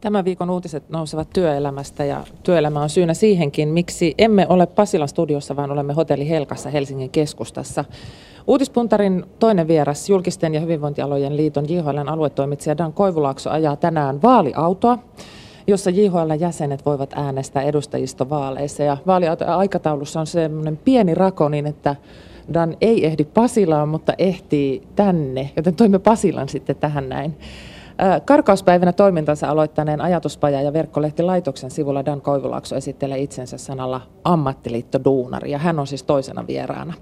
Tämän viikon uutiset nousevat työelämästä ja työelämä on syynä siihenkin, miksi emme ole Pasilan studiossa, vaan olemme Hotelli Helkassa Helsingin keskustassa. Uutispuntarin toinen vieras, julkisten ja hyvinvointialojen liiton JHLn aluetoimitsija Dan Koivulaakso ajaa tänään vaaliautoa, jossa JHL-jäsenet voivat äänestää edustajistovaaleissa. Ja vaaliaikataulussa on semmoinen pieni rako niin, että Dan ei ehdi Pasilaan, mutta ehtii tänne, joten toimme Pasilan sitten tähän näin. Karkauspäivänä toimintansa aloittaneen ajatuspaja ja verkkolehti Laitoksen sivulla Dan Koivulaakso esittelee itsensä sanalla ammattiliitto Duunari ja hän on siis toisena vieraana.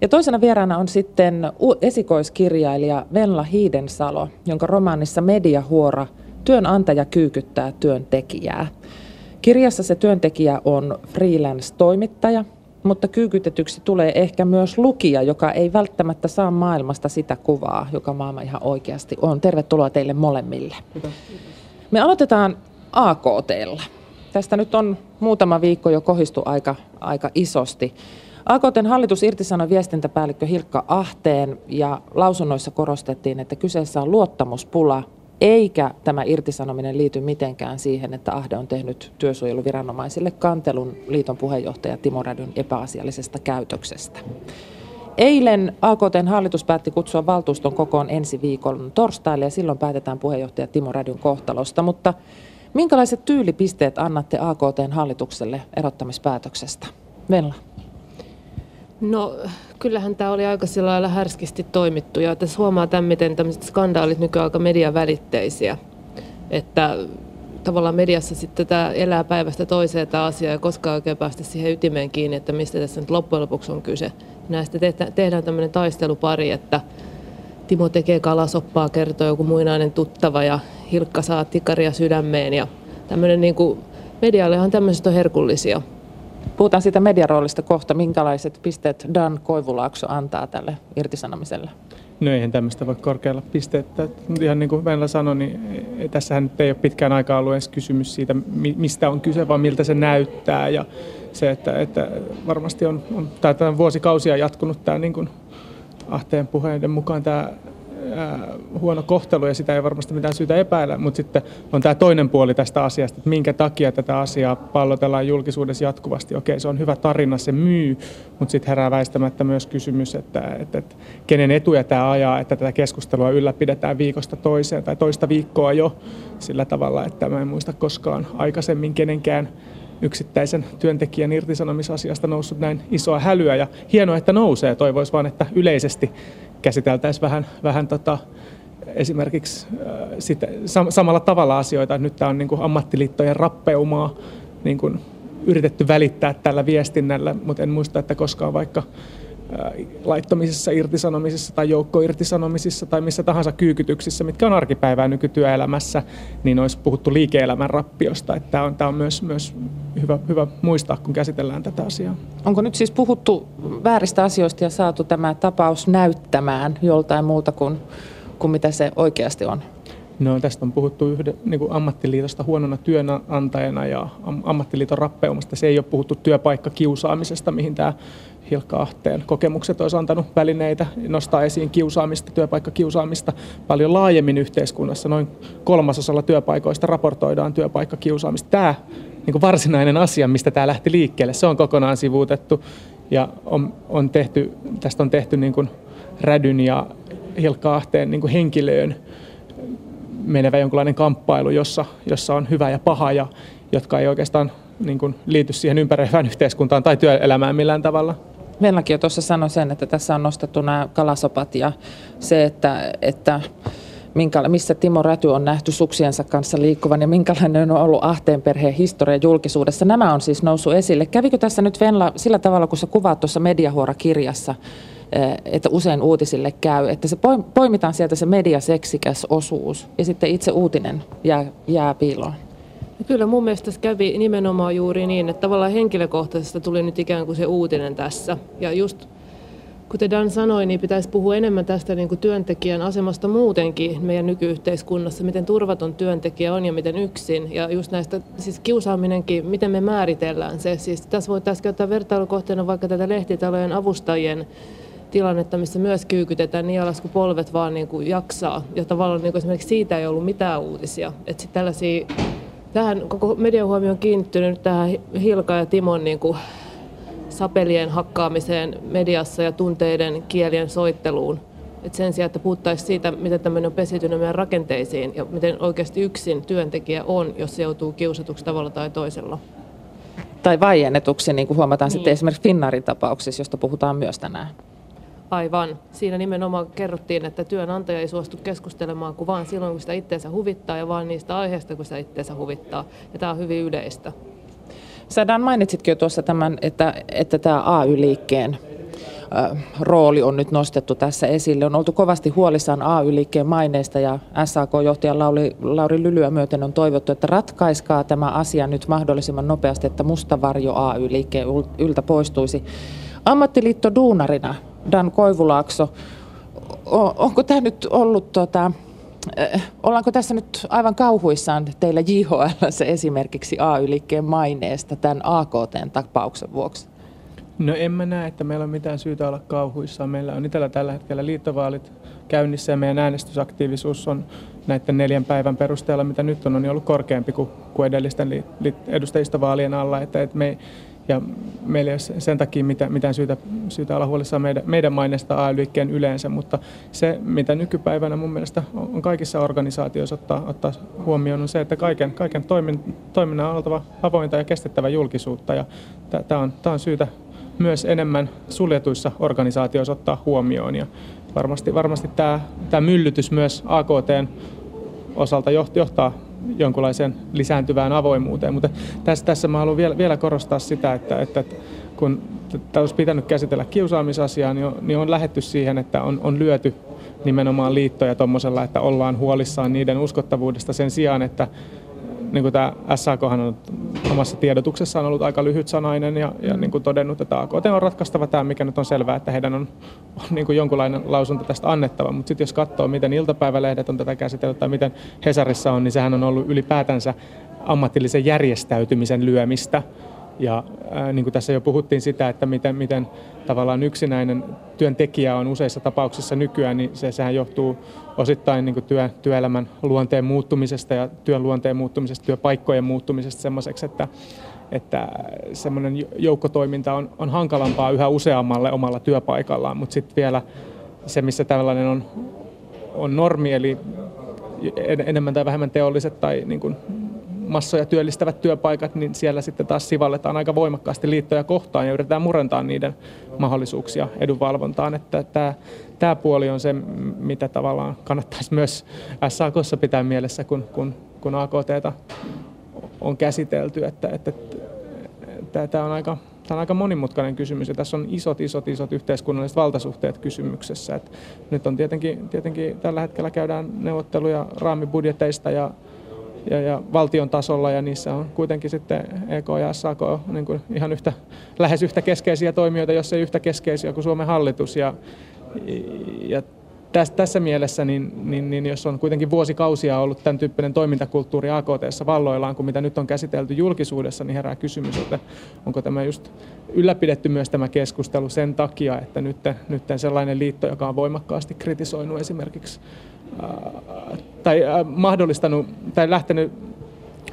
Ja toisena vieraana on sitten esikoiskirjailija Venla Hiidensalo, jonka romaanissa Mediahuora työnantaja kyykyttää työntekijää. Kirjassa se työntekijä on freelance-toimittaja, mutta kyykytetyksi tulee ehkä myös lukija, joka ei välttämättä saa maailmasta sitä kuvaa, joka maailma ihan oikeasti on. Tervetuloa teille molemmille. Me aloitetaan AKTlla. Tästä nyt on muutama viikko jo kohistu aika, aika isosti. AKTn hallitus irtisanoi viestintäpäällikkö Hilkka Ahteen ja lausunnoissa korostettiin, että kyseessä on luottamuspula eikä tämä irtisanominen liity mitenkään siihen, että Ahde on tehnyt työsuojeluviranomaisille kantelun liiton puheenjohtaja Timo Rädyn epäasiallisesta käytöksestä. Eilen AKTn hallitus päätti kutsua valtuuston kokoon ensi viikon torstaille ja silloin päätetään puheenjohtaja Timo Rädyn kohtalosta, mutta minkälaiset tyylipisteet annatte AKTn hallitukselle erottamispäätöksestä? Venla. No kyllähän tämä oli aika sillä lailla härskisti toimittu ja tässä huomaa tämän, miten tämmöiset skandaalit nykyään aika mediavälitteisiä. Että tavallaan mediassa sitten tämä elää päivästä toiseen tämä asia ja koskaan oikein päästä siihen ytimeen kiinni, että mistä tässä nyt loppujen lopuksi on kyse. Näistä tehdään tämmöinen taistelupari, että Timo tekee kalasoppaa, kertoo joku muinainen tuttava ja Hilkka saa tikaria sydämeen ja tämmöinen niin kuin, mediallehan tämmöiset on herkullisia. Puhutaan siitä mediaroolista kohta. Minkälaiset pisteet Dan Koivulaakso antaa tälle irtisanomiselle? No eihän tämmöistä voi korkealla pisteettä. Ihan niin kuin Venla sanoi, niin tässähän nyt ei ole pitkään aikaa ollut edes kysymys siitä, mistä on kyse, vaan miltä se näyttää. Ja se, että, että varmasti on, on tämä vuosikausia jatkunut tämä niin kuin Ahteen puheiden mukaan tämä huono kohtelu ja sitä ei varmasti mitään syytä epäillä, mutta sitten on tämä toinen puoli tästä asiasta, että minkä takia tätä asiaa pallotellaan julkisuudessa jatkuvasti. Okei, se on hyvä tarina, se myy, mutta sitten herää väistämättä myös kysymys, että, että, että kenen etuja tämä ajaa, että tätä keskustelua ylläpidetään viikosta toiseen tai toista viikkoa jo sillä tavalla, että mä en muista koskaan aikaisemmin kenenkään yksittäisen työntekijän irtisanomisasiasta noussut näin isoa hälyä ja hienoa, että nousee. Toivoisi vaan, että yleisesti käsiteltäisiin vähän, vähän tota, esimerkiksi äh, sit, sam- samalla tavalla asioita. Nyt tämä on niin kuin ammattiliittojen rappeumaa niin kuin yritetty välittää tällä viestinnällä, mutta en muista, että koskaan vaikka laittomisissa irtisanomisissa tai joukkoirtisanomisissa tai missä tahansa kyykytyksissä, mitkä on arkipäivää nykytyöelämässä, niin olisi puhuttu liike-elämän rappiosta. Että tämä on, tämä on myös, myös hyvä, hyvä muistaa, kun käsitellään tätä asiaa. Onko nyt siis puhuttu vääristä asioista ja saatu tämä tapaus näyttämään joltain muuta kuin, kuin mitä se oikeasti on? No, tästä on puhuttu yhden, niin kuin ammattiliitosta huonona työnantajana ja ammattiliiton rappeumasta. Se ei ole puhuttu työpaikkakiusaamisesta, mihin tämä Hilkka Ahteen kokemukset olisi antanut välineitä nostaa esiin kiusaamista, työpaikkakiusaamista paljon laajemmin yhteiskunnassa. Noin kolmasosalla työpaikoista raportoidaan työpaikkakiusaamista. Tämä niin kuin varsinainen asia, mistä tämä lähti liikkeelle, se on kokonaan sivuutettu ja on, on tehty, tästä on tehty niin kuin Rädyn ja Hilkka Ahteen niin kuin henkilöön menevä jonkinlainen kamppailu, jossa, jossa on hyvä ja paha ja jotka ei oikeastaan niin kuin liity siihen ympäröivään yhteiskuntaan tai työelämään millään tavalla. Venlakin jo tuossa sanoi sen, että tässä on nostettu nämä kalasopat ja se, että, että minkä, missä Timo Räty on nähty suksiensa kanssa liikkuvan ja minkälainen on ollut Ahteen perheen historia julkisuudessa. Nämä on siis noussut esille. Kävikö tässä nyt Venla sillä tavalla, kun sä kuvaat tuossa Mediahuora-kirjassa, eh, että usein uutisille käy, että se poimitaan sieltä se mediaseksikäs osuus ja sitten itse uutinen jää, jää piiloon? Kyllä mun mielestä kävi nimenomaan juuri niin, että tavallaan henkilökohtaisesta tuli nyt ikään kuin se uutinen tässä. Ja just kuten Dan sanoi, niin pitäisi puhua enemmän tästä niin kuin työntekijän asemasta muutenkin meidän nykyyhteiskunnassa, miten turvaton työntekijä on ja miten yksin. Ja just näistä, siis kiusaaminenkin, miten me määritellään se. Siis tässä voitaisiin käyttää vertailukohteena vaikka tätä lehtitalojen avustajien tilannetta, missä myös kyykytetään niin alas kuin polvet vaan niin kuin jaksaa. Ja tavallaan niin kuin esimerkiksi siitä ei ollut mitään uutisia. Että sitten tällaisia Tähän koko median huomio on kiinnittynyt tähän Hilka ja Timon niin kuin sapelien hakkaamiseen mediassa ja tunteiden kielien soitteluun. Et sen sijaan, että puhuttaisiin siitä, miten tämmöinen on pesiytynyt meidän rakenteisiin ja miten oikeasti yksin työntekijä on, jos se joutuu kiusatuksi tavalla tai toisella. Tai vaiennetuksi, niin kuin huomataan niin. sitten esimerkiksi Finnaarin tapauksessa, josta puhutaan myös tänään. Aivan. Siinä nimenomaan kerrottiin, että työnantaja ei suostu keskustelemaan kuin vain silloin, kun sitä itseensä huvittaa ja vain niistä aiheista, kun sitä itseensä huvittaa. Ja tämä on hyvin yleistä. Sä Dan mainitsitkin jo tuossa tämän, että, että tämä AY-liikkeen rooli on nyt nostettu tässä esille. On oltu kovasti huolissaan AY-liikkeen maineesta ja SAK-johtaja Lauri, Lauri Lylyä myöten on toivottu, että ratkaiskaa tämä asia nyt mahdollisimman nopeasti, että mustavarjo AY-liikkeen yltä poistuisi. Ammattiliitto Duunarina, Dan Koivulaakso, onko tämä nyt ollut tota, Ollaanko tässä nyt aivan kauhuissaan teillä JHL se esimerkiksi AY-liikkeen maineesta tämän AKT-tapauksen vuoksi? No en mä näe, että meillä on mitään syytä olla kauhuissaan. Meillä on itsellä tällä hetkellä liittovaalit käynnissä ja meidän äänestysaktiivisuus on näiden neljän päivän perusteella, mitä nyt on, on ollut korkeampi kuin, edellisten edustajista vaalien alla. Että, että me, ja meillä ei ole sen takia mitään, mitään syytä, syytä olla huolissaan meidän, meidän maineesta AY-liikkeen yleensä, mutta se, mitä nykypäivänä mun mielestä on kaikissa organisaatioissa ottaa, ottaa huomioon, on se, että kaiken, kaiken toimin, toiminnan on oltava avointa ja kestettävä julkisuutta. Ja tämä on, on syytä myös enemmän suljetuissa organisaatioissa ottaa huomioon. Ja varmasti, varmasti tämä myllytys myös AKTn osalta johtaa jonkunlaiseen lisääntyvään avoimuuteen. Mutta tässä, tässä mä haluan vielä, vielä korostaa sitä, että, että kun tämä olisi pitänyt käsitellä kiusaamisasiaa, niin on, niin on lähetty siihen, että on, on lyöty nimenomaan liittoja tuommoisella, että ollaan huolissaan niiden uskottavuudesta sen sijaan, että niin kuin tämä SAK on omassa tiedotuksessaan ollut aika lyhytsanainen ja, ja niin kuin todennut, että AKT on ratkaistava tämä, mikä nyt on selvää, että heidän on, on niin kuin jonkunlainen lausunto tästä annettava. Mutta sitten jos katsoo, miten iltapäivälehdet on tätä käsitellyt tai miten Hesarissa on, niin sehän on ollut ylipäätänsä ammatillisen järjestäytymisen lyömistä ja ää, niin kuin tässä jo puhuttiin sitä, että miten, miten tavallaan yksinäinen työntekijä on useissa tapauksissa nykyään, niin se, sehän johtuu osittain niin kuin työ, työelämän luonteen muuttumisesta ja työn luonteen muuttumisesta, työpaikkojen muuttumisesta semmoiseksi, että, että semmoinen joukkotoiminta on, on hankalampaa yhä useammalle omalla työpaikallaan, mutta sitten vielä se, missä tällainen on, on normi, eli enemmän tai vähemmän teolliset tai niin kuin massoja työllistävät työpaikat, niin siellä sitten taas sivalletaan aika voimakkaasti liittoja kohtaan ja yritetään murentaa niiden mahdollisuuksia edunvalvontaan. Että tämä, tämä puoli on se, mitä tavallaan kannattaisi myös SAKssa pitää mielessä, kun, kun, kun AKTta on käsitelty, että, että, että tämä on aika Tämä on aika monimutkainen kysymys ja tässä on isot, isot, isot yhteiskunnalliset valtasuhteet kysymyksessä. Et nyt on tietenkin, tietenkin tällä hetkellä käydään neuvotteluja raamibudjeteista ja ja, ja valtion tasolla ja niissä on kuitenkin sitten EK ja SAK niin kuin ihan yhtä, lähes yhtä keskeisiä toimijoita, jos ei yhtä keskeisiä kuin Suomen hallitus. Ja, ja tässä, mielessä, niin, niin, niin jos on kuitenkin vuosikausia ollut tämän tyyppinen toimintakulttuuri AKT valloillaan kuin mitä nyt on käsitelty julkisuudessa, niin herää kysymys, että onko tämä just ylläpidetty myös tämä keskustelu sen takia, että nyt, nyt sellainen liitto, joka on voimakkaasti kritisoinut esimerkiksi tai mahdollistanut tai lähtenyt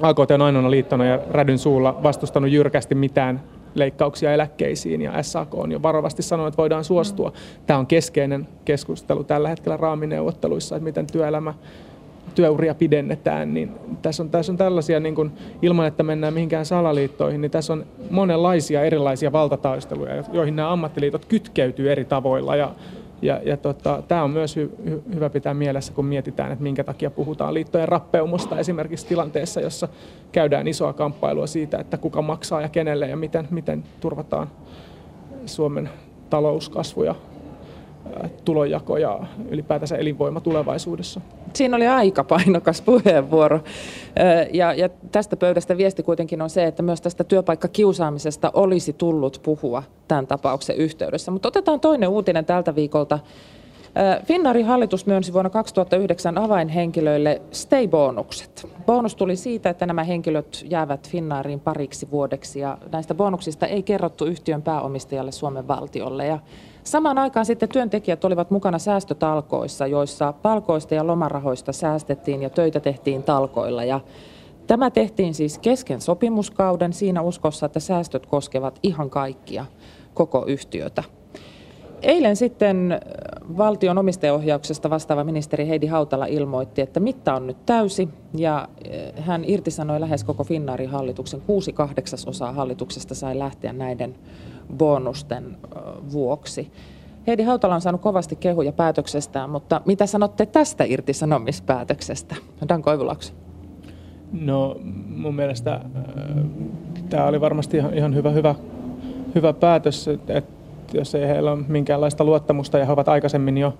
AKT on ainoana liittona ja Rädyn suulla vastustanut jyrkästi mitään leikkauksia eläkkeisiin ja SAK on jo varovasti sanonut, että voidaan suostua. Tämä on keskeinen keskustelu tällä hetkellä raamineuvotteluissa, että miten työelämä työuria pidennetään, niin tässä on, tässä on tällaisia, niin kuin, ilman että mennään mihinkään salaliittoihin, niin tässä on monenlaisia erilaisia valtataisteluja, joihin nämä ammattiliitot kytkeytyy eri tavoilla ja ja, ja tota, tämä on myös hy, hy, hyvä pitää mielessä, kun mietitään, että minkä takia puhutaan liittojen rappeumosta esimerkiksi tilanteessa, jossa käydään isoa kamppailua siitä, että kuka maksaa ja kenelle ja miten, miten turvataan Suomen talouskasvu ja tulonjako ja ylipäätänsä elinvoima tulevaisuudessa. Siinä oli aika painokas puheenvuoro. Ja, ja tästä pöydästä viesti kuitenkin on se, että myös tästä työpaikkakiusaamisesta olisi tullut puhua tämän tapauksen yhteydessä. Mutta otetaan toinen uutinen tältä viikolta. Finnaarin hallitus myönsi vuonna 2009 avainhenkilöille stay-bonukset. Bonus tuli siitä, että nämä henkilöt jäävät Finnaariin pariksi vuodeksi ja näistä bonuksista ei kerrottu yhtiön pääomistajalle Suomen valtiolle. Ja Samaan aikaan sitten työntekijät olivat mukana säästötalkoissa, joissa palkoista ja lomarahoista säästettiin ja töitä tehtiin talkoilla. Ja Tämä tehtiin siis kesken sopimuskauden siinä uskossa, että säästöt koskevat ihan kaikkia koko yhtiötä. Eilen sitten valtion omistajaohjauksesta vastaava ministeri Heidi Hautala ilmoitti, että mitta on nyt täysi ja hän irtisanoi lähes koko Finnaarin hallituksen. Kuusi kahdeksasosaa hallituksesta sai lähteä näiden bonusten vuoksi. Heidi Hautala on saanut kovasti kehuja päätöksestään, mutta mitä sanotte tästä irtisanomispäätöksestä? Dan Koivulaks. No mun mielestä äh, tämä oli varmasti ihan, ihan hyvä, hyvä, hyvä päätös, että jos ei heillä ole minkäänlaista luottamusta ja he ovat aikaisemmin jo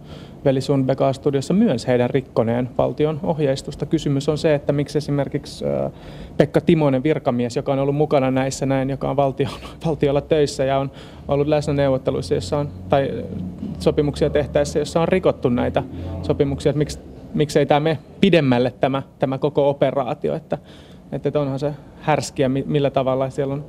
Veli Sundbeka studiossa myös heidän rikkoneen valtion ohjeistusta. Kysymys on se, että miksi esimerkiksi Pekka Timonen virkamies, joka on ollut mukana näissä näin, joka on valtio, valtiolla töissä ja on ollut läsnä neuvotteluissa, jossa on, tai sopimuksia tehtäessä, jossa on rikottu näitä sopimuksia, että miksi, miksei tämä me pidemmälle tämä, tämä koko operaatio, että, että onhan se härskiä, millä tavalla siellä on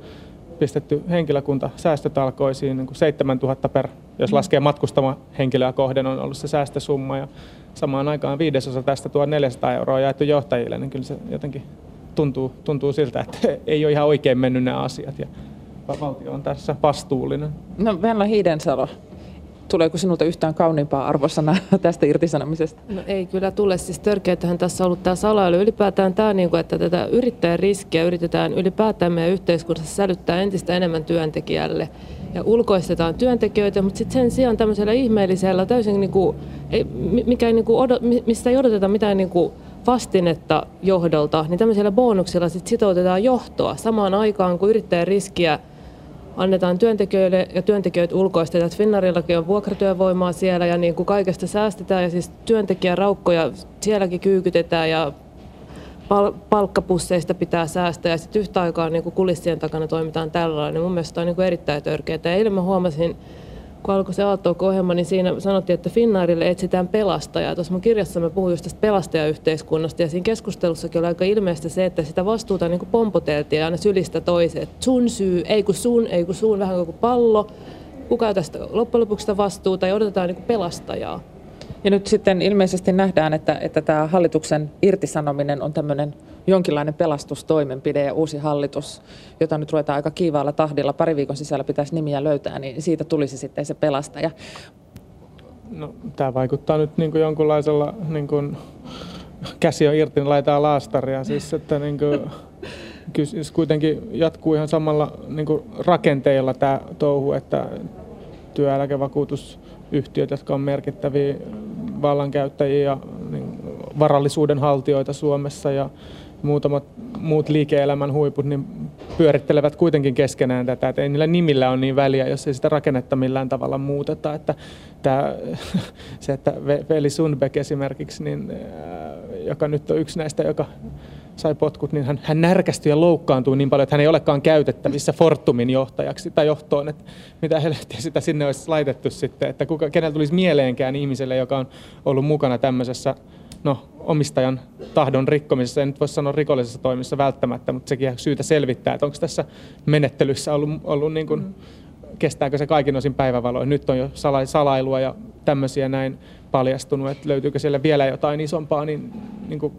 pistetty henkilökunta säästötalkoisiin, niin kuin 7000 per, jos mm. laskee matkustama henkilöä kohden, on ollut se säästösumma. Ja samaan aikaan viidesosa tästä 1400 euroa jaettu johtajille, niin kyllä se jotenkin tuntuu, tuntuu siltä, että ei ole ihan oikein mennyt nämä asiat. Ja valtio on tässä vastuullinen. No Venla Hiidensalo, Tuleeko sinulta yhtään kauniimpaa arvosana tästä irtisanomisesta? No ei kyllä tule. Siis törkeätähän tässä on ollut tämä salailu. Ylipäätään tämä, niin kuin, että tätä yrittäjän riskiä yritetään ylipäätään meidän yhteiskunnassa sälyttää entistä enemmän työntekijälle. Ja ulkoistetaan työntekijöitä, mutta sitten sen sijaan tämmöisellä ihmeellisellä, täysin niin kuin, ei, mikä ei, niin kuin mistä ei odoteta mitään niin kuin vastinetta johdolta, niin tämmöisellä bonuksella sit sitoutetaan johtoa samaan aikaan, kun yrittäjän riskiä annetaan työntekijöille ja työntekijöitä ulkoistetaan. Finnarillakin on vuokratyövoimaa siellä ja niin kuin kaikesta säästetään ja siis työntekijäraukkoja sielläkin kyykytetään ja pal- palkkapusseista pitää säästää ja sitten yhtä aikaa niin kuin kulissien takana toimitaan tällainen. Mun mielestä on niin kuin erittäin törkeää. Eilen mä huomasin kun alkoi se Aalto-ohjelma, niin siinä sanottiin, että Finnaarille etsitään pelastajaa. Tuossa mun kirjassa mä puhuin just tästä pelastajayhteiskunnasta, ja siinä keskustelussakin oli aika ilmeistä se, että sitä vastuuta niin kuin pompoteltiin aina sylistä toiseen. Että sun syy, ei kun sun, ei kun sun, vähän kuin pallo. Kuka tästä loppujen lopuksi sitä vastuuta, ja odotetaan niin kuin pelastajaa. Ja nyt sitten ilmeisesti nähdään, että, että tämä hallituksen irtisanominen on tämmöinen jonkinlainen pelastustoimenpide ja uusi hallitus, jota nyt ruvetaan aika kiivaalla tahdilla, pari viikon sisällä pitäisi nimiä löytää, niin siitä tulisi sitten se pelastaja. No, tämä vaikuttaa nyt niin kuin jonkunlaisella niin kuin, käsi on irti, niin laitetaan laastaria. Siis, että niin kuin, siis kuitenkin jatkuu ihan samalla niin kuin rakenteilla tämä touhu, että työeläkevakuutusyhtiöt, jotka on merkittäviä vallankäyttäjiä ja niin, varallisuuden haltijoita Suomessa ja muutamat muut liike-elämän huiput niin pyörittelevät kuitenkin keskenään tätä, että ei niillä nimillä ole niin väliä, jos ei sitä rakennetta millään tavalla muuteta. Että tämä, se, että Veli Sundbeck esimerkiksi, niin, joka nyt on yksi näistä, joka sai potkut, niin hän, hän närkästyi ja loukkaantui niin paljon, että hän ei olekaan käytettävissä Fortumin johtajaksi tai johtoon, että mitä helvettiä sitä sinne olisi laitettu sitten, että kuka, kenellä tulisi mieleenkään ihmiselle, joka on ollut mukana tämmöisessä no, omistajan tahdon rikkomisessa, en nyt voi sanoa rikollisessa toimissa välttämättä, mutta sekin on syytä selvittää, että onko tässä menettelyssä ollut, ollut niin kuin, kestääkö se kaikin osin päivävaloa. Nyt on jo sala, salailua ja tämmöisiä näin paljastunut, että löytyykö siellä vielä jotain isompaa, niin, niin kuin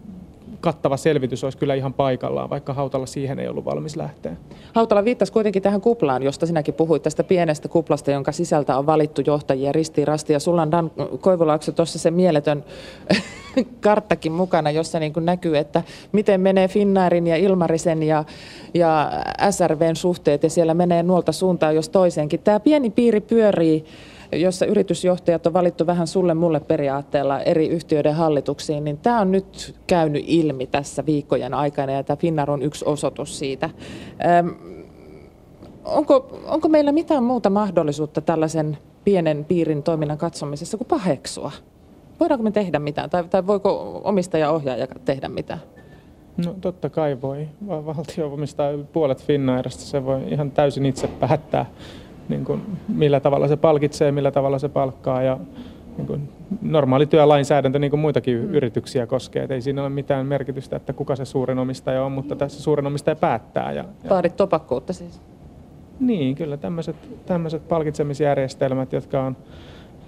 kattava selvitys olisi kyllä ihan paikallaan, vaikka Hautala siihen ei ollut valmis lähteä. Hautala viittasi kuitenkin tähän kuplaan, josta sinäkin puhuit, tästä pienestä kuplasta, jonka sisältä on valittu johtajia ristiin rasti. Ja sulla on Dan Koivulaakso tuossa se mieletön karttakin mukana, jossa niin kuin näkyy, että miten menee Finnairin ja Ilmarisen ja, ja SRVn suhteet, ja siellä menee nuolta suuntaan jos toiseenkin. Tämä pieni piiri pyörii jossa yritysjohtajat on valittu vähän sulle mulle periaatteella eri yhtiöiden hallituksiin, niin tämä on nyt käynyt ilmi tässä viikkojen aikana ja tämä Finnar on yksi osoitus siitä. Onko, onko meillä mitään muuta mahdollisuutta tällaisen pienen piirin toiminnan katsomisessa kuin paheksua? Voidaanko me tehdä mitään tai, tai voiko omistaja-ohjaaja tehdä mitään? No totta kai voi. Valtio omistaa puolet Finnairasta, se voi ihan täysin itse päättää niin kuin, millä tavalla se palkitsee, millä tavalla se palkkaa ja niin kuin, normaali työlainsäädäntö niin kuin muitakin mm. yrityksiä koskee. Et ei siinä ole mitään merkitystä, että kuka se suurin omistaja on, mutta tässä suurin omistaja päättää. Ja, ja... Vaadit topakkuutta siis? Niin, kyllä tämmöiset, tämmöiset palkitsemisjärjestelmät, jotka on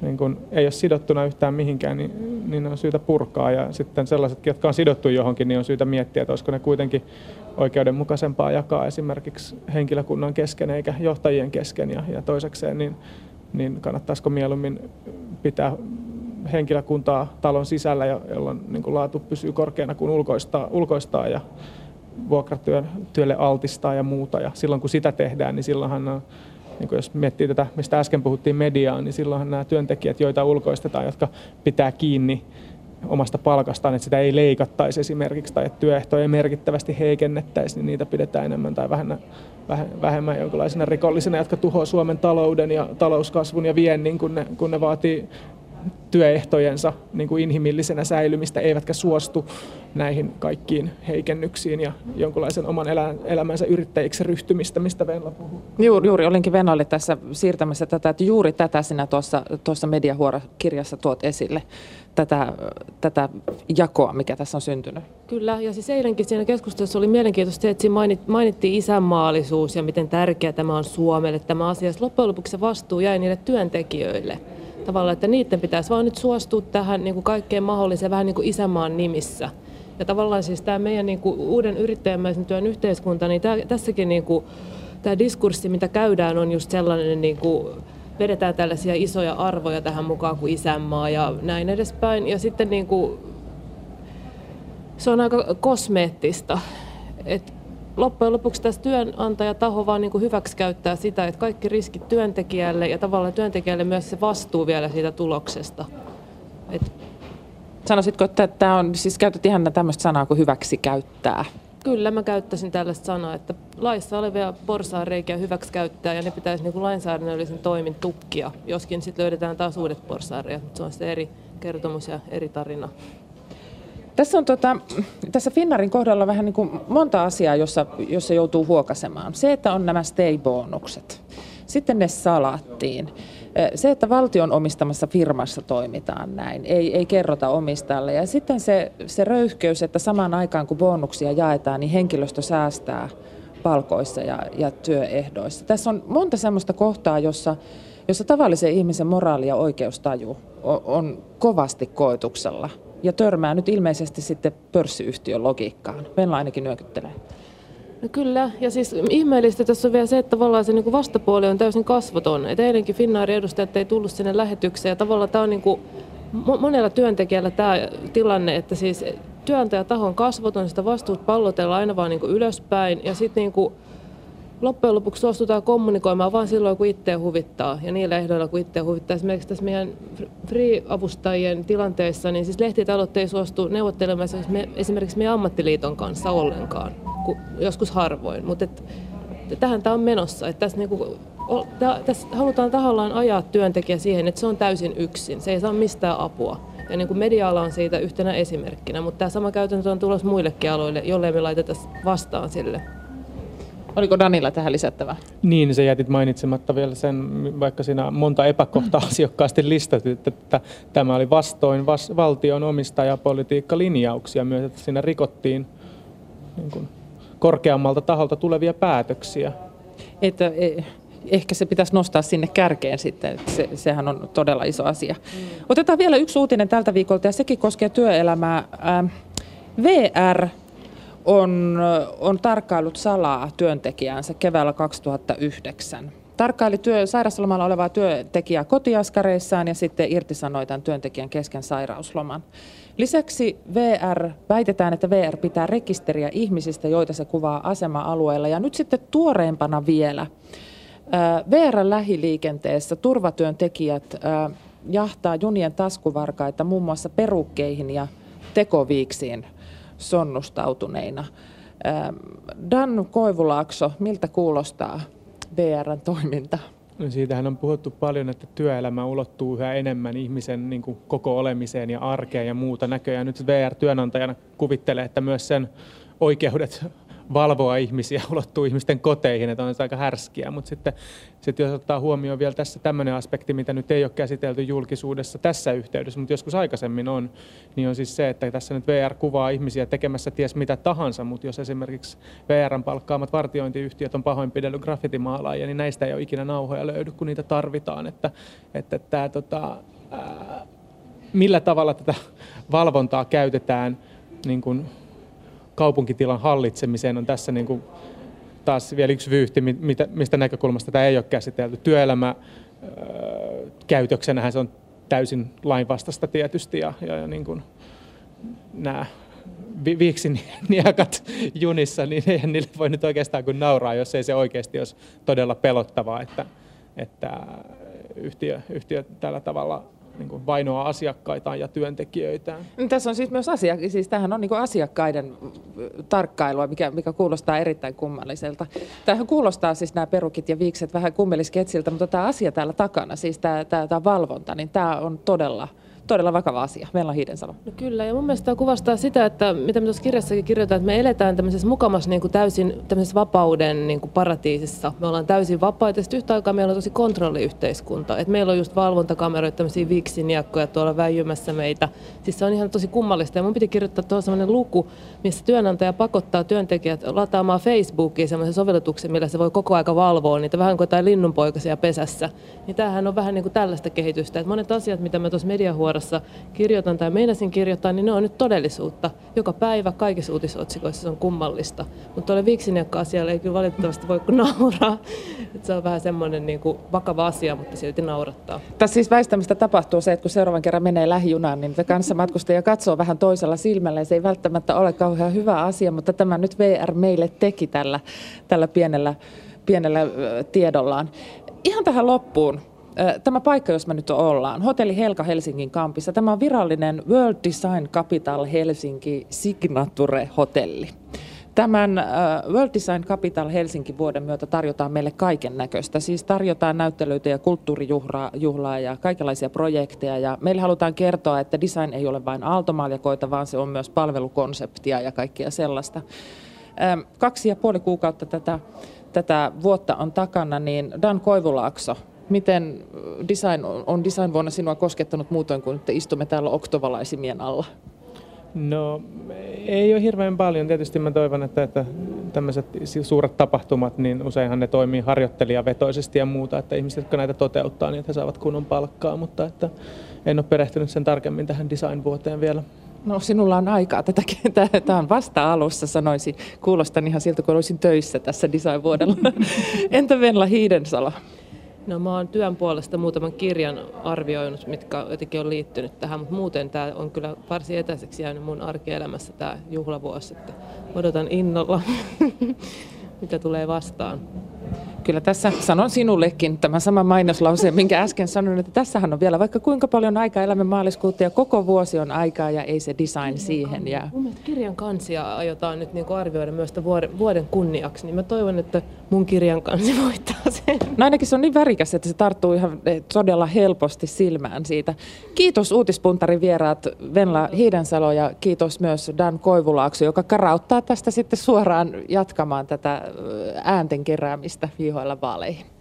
niin kun ei ole sidottuna yhtään mihinkään, niin, niin on syytä purkaa. Ja sitten sellaiset, jotka on sidottu johonkin, niin on syytä miettiä, että olisiko ne kuitenkin oikeudenmukaisempaa jakaa esimerkiksi henkilökunnan kesken eikä johtajien kesken. Ja, ja toisekseen, niin, niin kannattaisiko mieluummin pitää henkilökuntaa talon sisällä, jolloin niin kuin laatu pysyy korkeana, kun ulkoistaa, ulkoistaa ja vuokratyölle altistaa ja muuta. Ja silloin kun sitä tehdään, niin silloinhan niin kuin jos miettii tätä, mistä äsken puhuttiin mediaa, niin silloinhan nämä työntekijät, joita ulkoistetaan, jotka pitää kiinni omasta palkastaan, että sitä ei leikattaisi esimerkiksi tai että työehtoja merkittävästi heikennettäisi, niin niitä pidetään enemmän tai vähemmän, vähemmän jonkinlaisena rikollisena, jotka tuhoaa Suomen talouden ja talouskasvun ja viennin, kun ne, kun ne vaatii työehtojensa niin kuin inhimillisenä säilymistä, eivätkä suostu näihin kaikkiin heikennyksiin ja jonkunlaisen oman elämänsä yrittäjiksi ryhtymistä, mistä Venla puhuu. Juuri, juuri olinkin Venlalle tässä siirtämässä tätä, että juuri tätä sinä tuossa, tuossa Mediahuora-kirjassa tuot esille, tätä, tätä jakoa, mikä tässä on syntynyt. Kyllä, ja siis eilenkin siinä keskustelussa oli mielenkiintoista, että siinä mainittiin isänmaallisuus ja miten tärkeä tämä on Suomelle tämä asia. Loppujen lopuksi se vastuu jäi niille työntekijöille tavallaan, että niiden pitäisi vaan nyt suostua tähän niin kuin kaikkeen mahdolliseen vähän niin kuin isänmaan nimissä. Ja tavallaan siis tämä meidän niin kuin uuden yrittäjämäisen työn yhteiskunta, niin tämä, tässäkin niin kuin, tämä diskurssi, mitä käydään, on just sellainen, niin kuin, vedetään tällaisia isoja arvoja tähän mukaan kuin isänmaa ja näin edespäin. Ja sitten niin kuin, se on aika kosmeettista. että loppujen lopuksi tässä työnantajataho vaan niin kuin hyväksikäyttää sitä, että kaikki riskit työntekijälle ja tavallaan työntekijälle myös se vastuu vielä siitä tuloksesta. Et... Sanoisitko, että tämä on, siis käytät ihan tämmöistä sanaa kuin hyväksikäyttää? Kyllä, mä käyttäisin tällaista sanaa, että laissa olevia porsaareikiä hyväksi käyttää ja ne pitäisi niin kuin lainsäädännöllisen toimin tukkia, joskin sitten löydetään taas uudet porsaareja, mutta se on sitten eri kertomus ja eri tarina. Tässä on tota, tässä Finnarin kohdalla vähän niin kuin monta asiaa, jossa, jossa joutuu huokasemaan. Se, että on nämä stay-bonukset. Sitten ne salattiin. Se, että valtion omistamassa firmassa toimitaan näin, ei, ei kerrota omistajalle. Ja sitten se, se röyhkeys, että samaan aikaan kun bonuksia jaetaan, niin henkilöstö säästää palkoissa ja, ja työehdoissa. Tässä on monta sellaista kohtaa, jossa, jossa tavallisen ihmisen moraali ja oikeustaju on, on kovasti koetuksella ja törmää nyt ilmeisesti sitten pörssiyhtiön logiikkaan. Venla ainakin nyökyttelee. No kyllä, ja siis ihmeellistä tässä on vielä se, että tavallaan se niin kuin vastapuoli on täysin kasvoton. Et eilenkin Finnaarin edustajat ei tullut sinne lähetykseen, ja tavallaan tämä on niin kuin monella työntekijällä tämä tilanne, että siis työnantajataho on kasvoton, sitä vastuut pallotellaan aina vaan niin kuin ylöspäin, ja sitten niin kuin loppujen lopuksi suostutaan kommunikoimaan vain silloin, kun itse huvittaa ja niillä ehdoilla, kun itse huvittaa. Esimerkiksi tässä meidän free-avustajien tilanteessa, niin siis lehtitalot ei suostu neuvottelemaan esimerkiksi meidän ammattiliiton kanssa ollenkaan, joskus harvoin. Mutta tähän tämä on menossa. Että tässä, niinku, tässä halutaan tahallaan ajaa työntekijä siihen, että se on täysin yksin. Se ei saa mistään apua. Ja niin kuin media-ala on siitä yhtenä esimerkkinä, mutta tämä sama käytäntö on tulossa muillekin aloille, jollei me laiteta vastaan sille. Oliko Danilla tähän lisättävä? Niin, se jätit mainitsematta vielä sen, vaikka siinä monta epäkohtaa asiakkaasti listatit, että tämä oli vastoin vas- valtion omistajapolitiikkalinjauksia myös, että siinä rikottiin niin kuin, korkeammalta taholta tulevia päätöksiä. Että, e, ehkä se pitäisi nostaa sinne kärkeen sitten, se, sehän on todella iso asia. Mm. Otetaan vielä yksi uutinen tältä viikolta ja sekin koskee työelämää. Ähm, VR on, on tarkkailut salaa työntekijäänsä keväällä 2009. Tarkkaili työ, sairauslomalla olevaa työntekijää kotiaskareissaan ja sitten irtisanoi tämän työntekijän kesken sairausloman. Lisäksi VR, väitetään, että VR pitää rekisteriä ihmisistä, joita se kuvaa asema-alueella. Ja nyt sitten tuoreempana vielä, VR-lähiliikenteessä turvatyöntekijät jahtaa junien taskuvarkaita muun muassa perukkeihin ja tekoviiksiin sonnustautuneina. Ähm, Dan Koivulaakso, miltä kuulostaa VRn toiminta? No siitähän on puhuttu paljon, että työelämä ulottuu yhä enemmän ihmisen niin kuin koko olemiseen ja arkeen ja muuta näköjään. Nyt VR-työnantajana kuvittelee, että myös sen oikeudet valvoa ihmisiä, ulottuu ihmisten koteihin, että on se aika härskiä. Mutta sitten, sitten jos ottaa huomioon vielä tässä tämmöinen aspekti, mitä nyt ei ole käsitelty julkisuudessa tässä yhteydessä, mutta joskus aikaisemmin on, niin on siis se, että tässä nyt VR kuvaa ihmisiä tekemässä ties mitä tahansa, mutta jos esimerkiksi VRn palkkaamat vartiointiyhtiöt on pahoinpidellyt graffitimaalaajia, niin näistä ei ole ikinä nauhoja löydy, kun niitä tarvitaan. Että, että tämä tota, millä tavalla tätä valvontaa käytetään niin kuin kaupunkitilan hallitsemiseen on tässä niin kuin taas vielä yksi vyyhti, mistä näkökulmasta tämä ei ole käsitelty. Työelämä käytöksenähän se on täysin lainvastasta tietysti ja, ja, ja niin kuin nämä viiksiniekat junissa, niin eihän niille voi nyt oikeastaan kuin nauraa, jos ei se oikeasti olisi todella pelottavaa, että, että yhtiö, yhtiö tällä tavalla niin kuin vainoa asiakkaitaan ja työntekijöitään. No, tässä on siis myös asia, siis tämähän on niin asiakkaiden tarkkailua, mikä, mikä kuulostaa erittäin kummalliselta. Tämähän kuulostaa siis nämä perukit ja viikset vähän kummelisketsiltä, mutta tämä asia täällä takana, siis tämä, tämä, tämä valvonta, niin tämä on todella todella vakava asia. Meillä on Hiidensalo. No kyllä, ja mun mielestä tämä kuvastaa sitä, että mitä me tuossa kirjassakin kirjoitetaan, että me eletään tämmöisessä mukamassa niin kuin täysin tämmöisessä vapauden niin kuin paratiisissa. Me ollaan täysin vapaita, ja yhtä aikaa meillä on tosi kontrolliyhteiskunta. Että meillä on just valvontakameroita, tämmöisiä viksiniakkoja tuolla väijymässä meitä. Siis se on ihan tosi kummallista, ja mun piti kirjoittaa tuohon semmoinen luku, missä työnantaja pakottaa työntekijät lataamaan Facebookiin semmoisen sovellutuksen, millä se voi koko aika valvoa niitä, vähän kuin jotain linnunpoikasia pesässä. Niin tämähän on vähän niin kuin tällaista kehitystä, että monet asiat, mitä mä tuossa mediahuoneessa vuorossa kirjoitan tai meinasin kirjoittaa, niin ne on nyt todellisuutta. Joka päivä kaikissa uutisotsikoissa se on kummallista. Mutta tuolle viiksiniakka-asialle ei kyllä valitettavasti voi nauraa. Et se on vähän semmoinen niin kuin vakava asia, mutta silti naurattaa. Tässä siis väistämistä tapahtuu se, että kun seuraavan kerran menee lähijunaan, niin kanssa matkustaja katsoo vähän toisella silmällä. Ja se ei välttämättä ole kauhean hyvä asia, mutta tämä nyt VR meille teki tällä, tällä pienellä, pienellä tiedollaan. Ihan tähän loppuun Tämä paikka, jos me nyt ollaan, Hotelli Helka Helsingin kampissa, tämä on virallinen World Design Capital Helsinki Signature-hotelli. Tämän World Design Capital Helsinki vuoden myötä tarjotaan meille kaiken näköistä. Siis tarjotaan näyttelyitä ja kulttuurijuhlaa ja kaikenlaisia projekteja. Ja meille halutaan kertoa, että design ei ole vain aaltomaljakoita, vaan se on myös palvelukonseptia ja kaikkia sellaista. Kaksi ja puoli kuukautta tätä, tätä vuotta on takana, niin Dan Koivulaakso Miten design on design vuonna sinua koskettanut muutoin kuin että istumme täällä oktovalaisimien alla? No ei ole hirveän paljon. Tietysti mä toivon, että, että tämmöiset suuret tapahtumat, niin useinhan ne toimii harjoittelijavetoisesti ja muuta, että ihmiset, jotka näitä toteuttaa, niin että he saavat kunnon palkkaa, mutta että en ole perehtynyt sen tarkemmin tähän design-vuoteen vielä. No sinulla on aikaa tätäkin. Tämä on vasta alussa, sanoisin. Kuulostan ihan siltä, kun olisin töissä tässä design-vuodella. Entä Venla Hiidensalo? No mä oon työn puolesta muutaman kirjan arvioinut, mitkä jotenkin on liittynyt tähän, mutta muuten tämä on kyllä varsin etäiseksi jäänyt mun arkielämässä tämä juhlavuosi, että odotan innolla, mitä tulee vastaan. Kyllä tässä sanon sinullekin tämä sama mainoslause, minkä äsken sanoin, että tässähän on vielä vaikka kuinka paljon aikaa elämän maaliskuuta ja koko vuosi on aikaa ja ei se design siihen jää. Mun kirjan kansia aiotaan nyt niin arvioida myös vuoden, vuoden kunniaksi, niin mä toivon, että mun kirjan kansi voittaa sen. No ainakin se on niin värikäs, että se tarttuu ihan eh, todella helposti silmään siitä. Kiitos uutispuntarin vieraat Venla Hiidensalo ja kiitos myös Dan Koivulaakso, joka karauttaa tästä sitten suoraan jatkamaan tätä äänten keräämistä viihoilla vaaleihin.